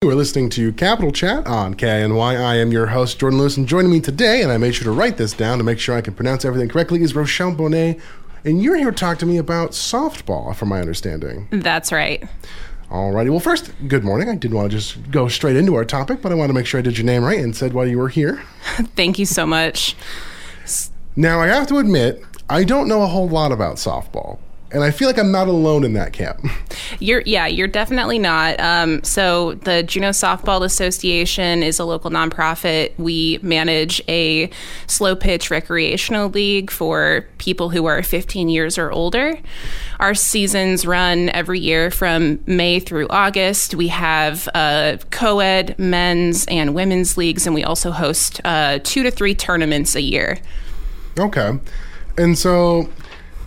You are listening to Capital Chat on KINY. I am your host, Jordan Lewis, and joining me today, and I made sure to write this down to make sure I can pronounce everything correctly, is Rochelle Bonnet. And you're here to talk to me about softball, from my understanding. That's right. Alrighty. Well, first, good morning. I didn't want to just go straight into our topic, but I wanted to make sure I did your name right and said why you were here. Thank you so much. Now, I have to admit, I don't know a whole lot about softball and I feel like I'm not alone in that camp. You're yeah, you're definitely not. Um, so the Juneau Softball Association is a local nonprofit. We manage a slow pitch recreational league for people who are 15 years or older. Our seasons run every year from May through August. We have uh, co-ed men's and women's leagues, and we also host uh, two to three tournaments a year. Okay, and so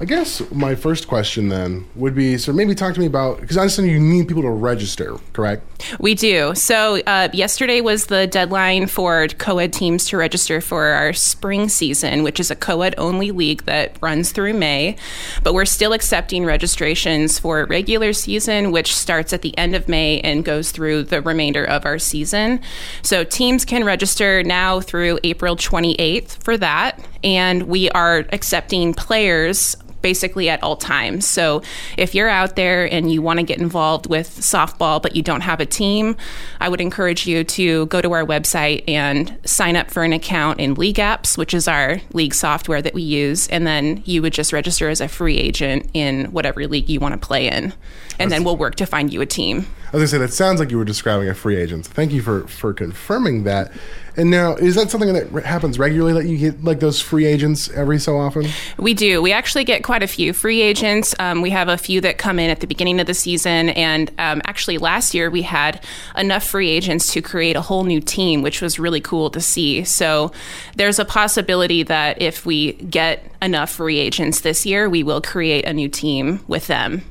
I guess my first question then would be so maybe talk to me about because I understand you need people to register, correct? We do. So uh, yesterday was the deadline for co-ed teams to register for our spring season, which is a co-ed only league that runs through May. But we're still accepting registrations for regular season, which starts at the end of May and goes through the remainder of our season. So teams can register now through April 28th for that, and we are accepting players basically at all times. So if you're out there and you want to get involved with softball but you don't have a team, I would encourage you to go to our website and sign up for an account in League Apps, which is our league software that we use, and then you would just register as a free agent in whatever league you want to play in. And then we'll work to find you a team. I was gonna say that sounds like you were describing a free agent. So thank you for for confirming that. And now, is that something that happens regularly that you get like those free agents every so often? We do. We actually get quite a few free agents. Um, we have a few that come in at the beginning of the season, and um, actually last year we had enough free agents to create a whole new team, which was really cool to see. So there's a possibility that if we get enough free agents this year, we will create a new team with them.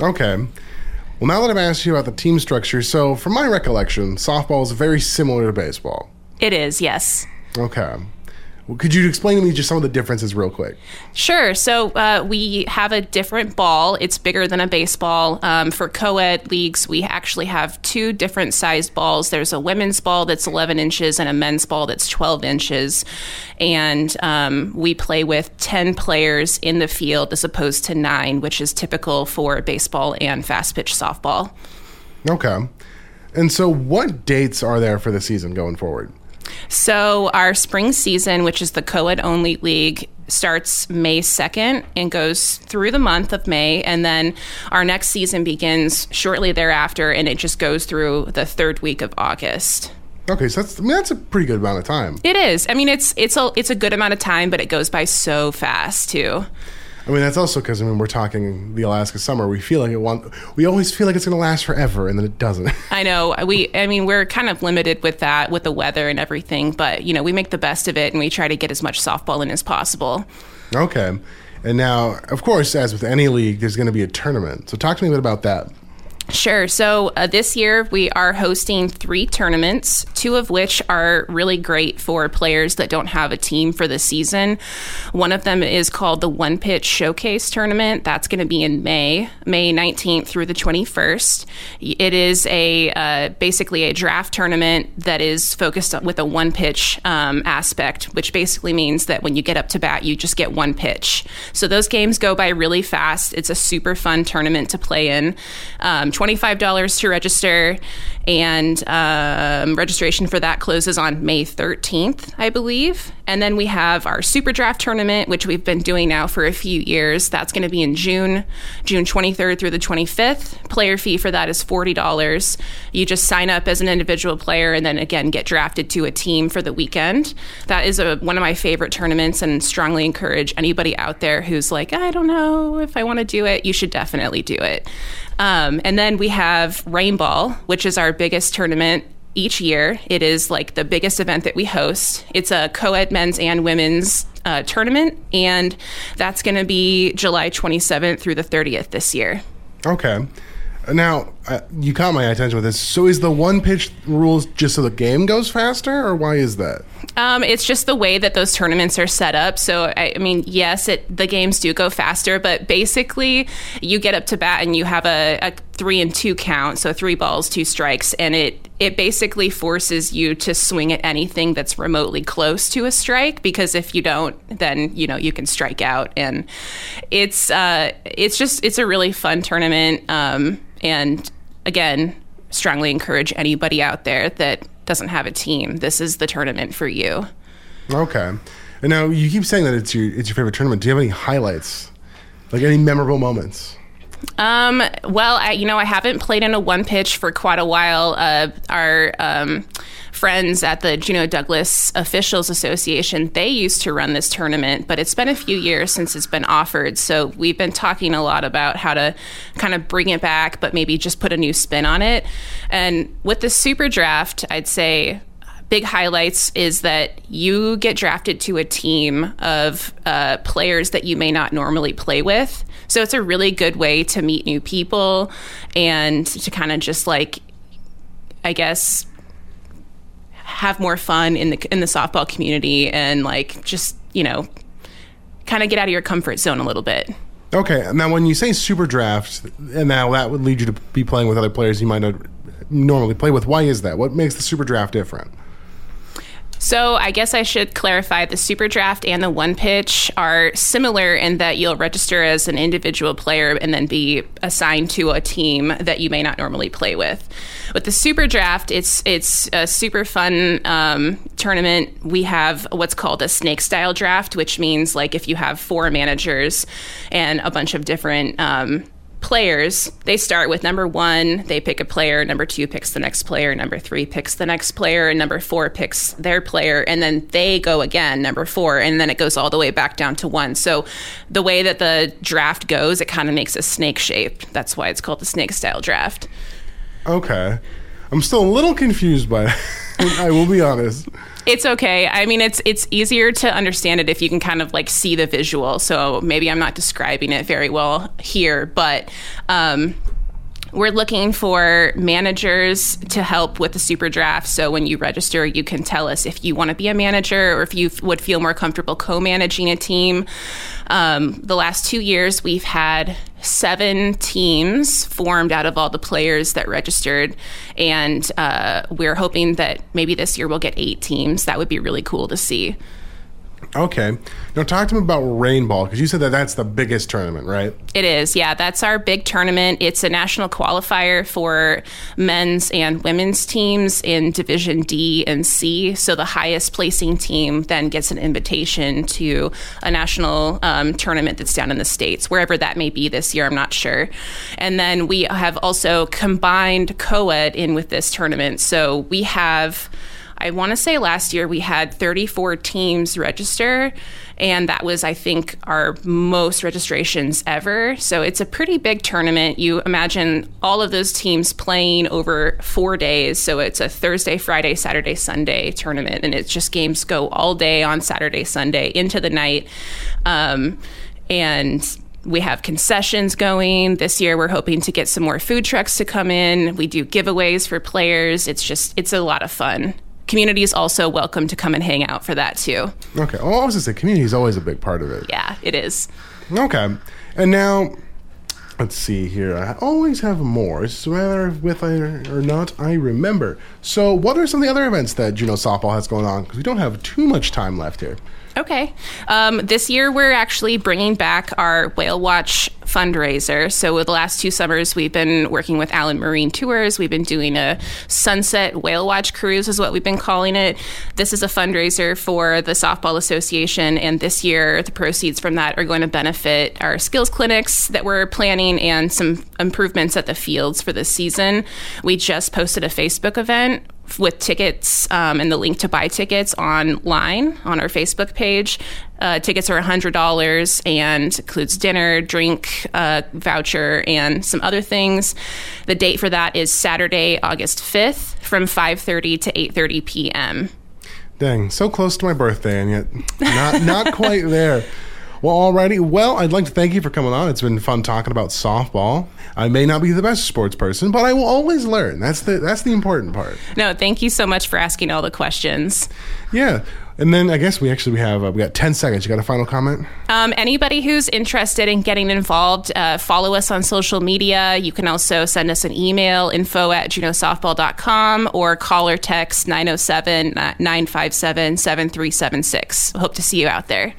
Okay. Well, now that I've asked you about the team structure, so from my recollection, softball is very similar to baseball. It is, yes. Okay. Could you explain to me just some of the differences real quick? Sure. So uh, we have a different ball. It's bigger than a baseball. Um, for co-ed leagues, we actually have two different sized balls. There's a women's ball that's 11 inches and a men's ball that's 12 inches. And um, we play with 10 players in the field as opposed to nine, which is typical for baseball and fast pitch softball. Okay. And so, what dates are there for the season going forward? So, our spring season, which is the co ed only league, starts May 2nd and goes through the month of May. And then our next season begins shortly thereafter and it just goes through the third week of August. Okay, so that's I mean, that's a pretty good amount of time. It is. I mean, it's it's a it's a good amount of time, but it goes by so fast too. I mean, that's also because I mean we're talking the Alaska summer. We feel like it want. We always feel like it's going to last forever, and then it doesn't. I know. We. I mean, we're kind of limited with that, with the weather and everything. But you know, we make the best of it, and we try to get as much softball in as possible. Okay. And now, of course, as with any league, there's going to be a tournament. So talk to me a bit about that. Sure. So uh, this year we are hosting three tournaments, two of which are really great for players that don't have a team for the season. One of them is called the One Pitch Showcase Tournament. That's going to be in May, May 19th through the 21st. It is a uh, basically a draft tournament that is focused with a one pitch um, aspect, which basically means that when you get up to bat, you just get one pitch. So those games go by really fast. It's a super fun tournament to play in. Um, $25 to register, and um, registration for that closes on May 13th, I believe. And then we have our Super Draft tournament, which we've been doing now for a few years. That's going to be in June, June 23rd through the 25th. Player fee for that is $40. You just sign up as an individual player and then again get drafted to a team for the weekend. That is a, one of my favorite tournaments and strongly encourage anybody out there who's like, I don't know if I want to do it, you should definitely do it. Um, and then we have Rainball, which is our biggest tournament each year. It is like the biggest event that we host. It's a co ed men's and women's uh, tournament, and that's going to be July 27th through the 30th this year. Okay. Now, uh, you caught my attention with this. So, is the one pitch rules just so the game goes faster, or why is that? Um, it's just the way that those tournaments are set up. So, I, I, mean, yes, it, the games do go faster, but basically, you get up to bat and you have a, a three and two count, so three balls, two strikes, and it it basically forces you to swing at anything that's remotely close to a strike because if you don't then you know you can strike out and it's uh, it's just it's a really fun tournament um, and again strongly encourage anybody out there that doesn't have a team this is the tournament for you Okay. And now you keep saying that it's your it's your favorite tournament. Do you have any highlights? Like any memorable moments? Um, well, I, you know, I haven't played in a one pitch for quite a while. Uh, our um, friends at the Juneau Douglas Officials Association, they used to run this tournament, but it's been a few years since it's been offered. So we've been talking a lot about how to kind of bring it back, but maybe just put a new spin on it. And with the super draft, I'd say big highlights is that you get drafted to a team of uh, players that you may not normally play with. So it's a really good way to meet new people and to kind of just like, I guess, have more fun in the in the softball community and like just you know, kind of get out of your comfort zone a little bit. Okay. Now, when you say super draft, and now that would lead you to be playing with other players you might not normally play with. Why is that? What makes the super draft different? So I guess I should clarify the super draft and the one pitch are similar in that you'll register as an individual player and then be assigned to a team that you may not normally play with. With the super draft, it's it's a super fun um, tournament. We have what's called a snake style draft, which means like if you have four managers and a bunch of different um, players, they start with number one, they pick a player, number two picks the next player, number three picks the next player, and number four picks their player, and then they go again, number four, and then it goes all the way back down to one. So the way that the draft goes, it kind of makes a snake shape. That's why it's called the snake style draft. Okay. I'm still a little confused by it. I will be honest. It's okay. I mean, it's it's easier to understand it if you can kind of like see the visual. So maybe I'm not describing it very well here, but um, we're looking for managers to help with the super draft. So when you register, you can tell us if you want to be a manager or if you f- would feel more comfortable co-managing a team. Um, the last two years, we've had seven teams formed out of all the players that registered, and uh, we're hoping that maybe this year we'll get eight teams. That would be really cool to see. Okay. Now, talk to me about Rainball because you said that that's the biggest tournament, right? It is, yeah. That's our big tournament. It's a national qualifier for men's and women's teams in Division D and C. So the highest placing team then gets an invitation to a national um, tournament that's down in the States, wherever that may be this year, I'm not sure. And then we have also combined co ed in with this tournament. So we have. I want to say last year we had 34 teams register, and that was, I think, our most registrations ever. So it's a pretty big tournament. You imagine all of those teams playing over four days. So it's a Thursday, Friday, Saturday, Sunday tournament, and it's just games go all day on Saturday, Sunday into the night. Um, and we have concessions going. This year, we're hoping to get some more food trucks to come in. We do giveaways for players. It's just, it's a lot of fun community is also welcome to come and hang out for that too. Okay. Well, I was just say community is always a big part of it. Yeah, it is. Okay. And now, let's see here. I always have more. It's whether with I or not, I remember. So, what are some of the other events that Juneau Softball has going on? Because we don't have too much time left here. Okay. Um, this year, we're actually bringing back our Whale Watch fundraiser. So, with the last two summers, we've been working with Allen Marine Tours. We've been doing a Sunset Whale Watch cruise, is what we've been calling it. This is a fundraiser for the Softball Association. And this year, the proceeds from that are going to benefit our skills clinics that we're planning and some improvements at the fields for this season. We just posted a Facebook event with tickets um, and the link to buy tickets online on our Facebook page. Uh, tickets are $100 and includes dinner, drink, uh, voucher, and some other things. The date for that is Saturday, August 5th from 5.30 to 8.30 p.m. Dang, so close to my birthday and yet not, not quite there. Well, alrighty. Well, I'd like to thank you for coming on. It's been fun talking about softball. I may not be the best sports person, but I will always learn. That's the that's the important part. No, thank you so much for asking all the questions. Yeah. And then I guess we actually we have uh, we got ten seconds. You got a final comment? Um, anybody who's interested in getting involved, uh, follow us on social media. You can also send us an email info at juneausoftball.com or call or text 907 957 7376. Hope to see you out there.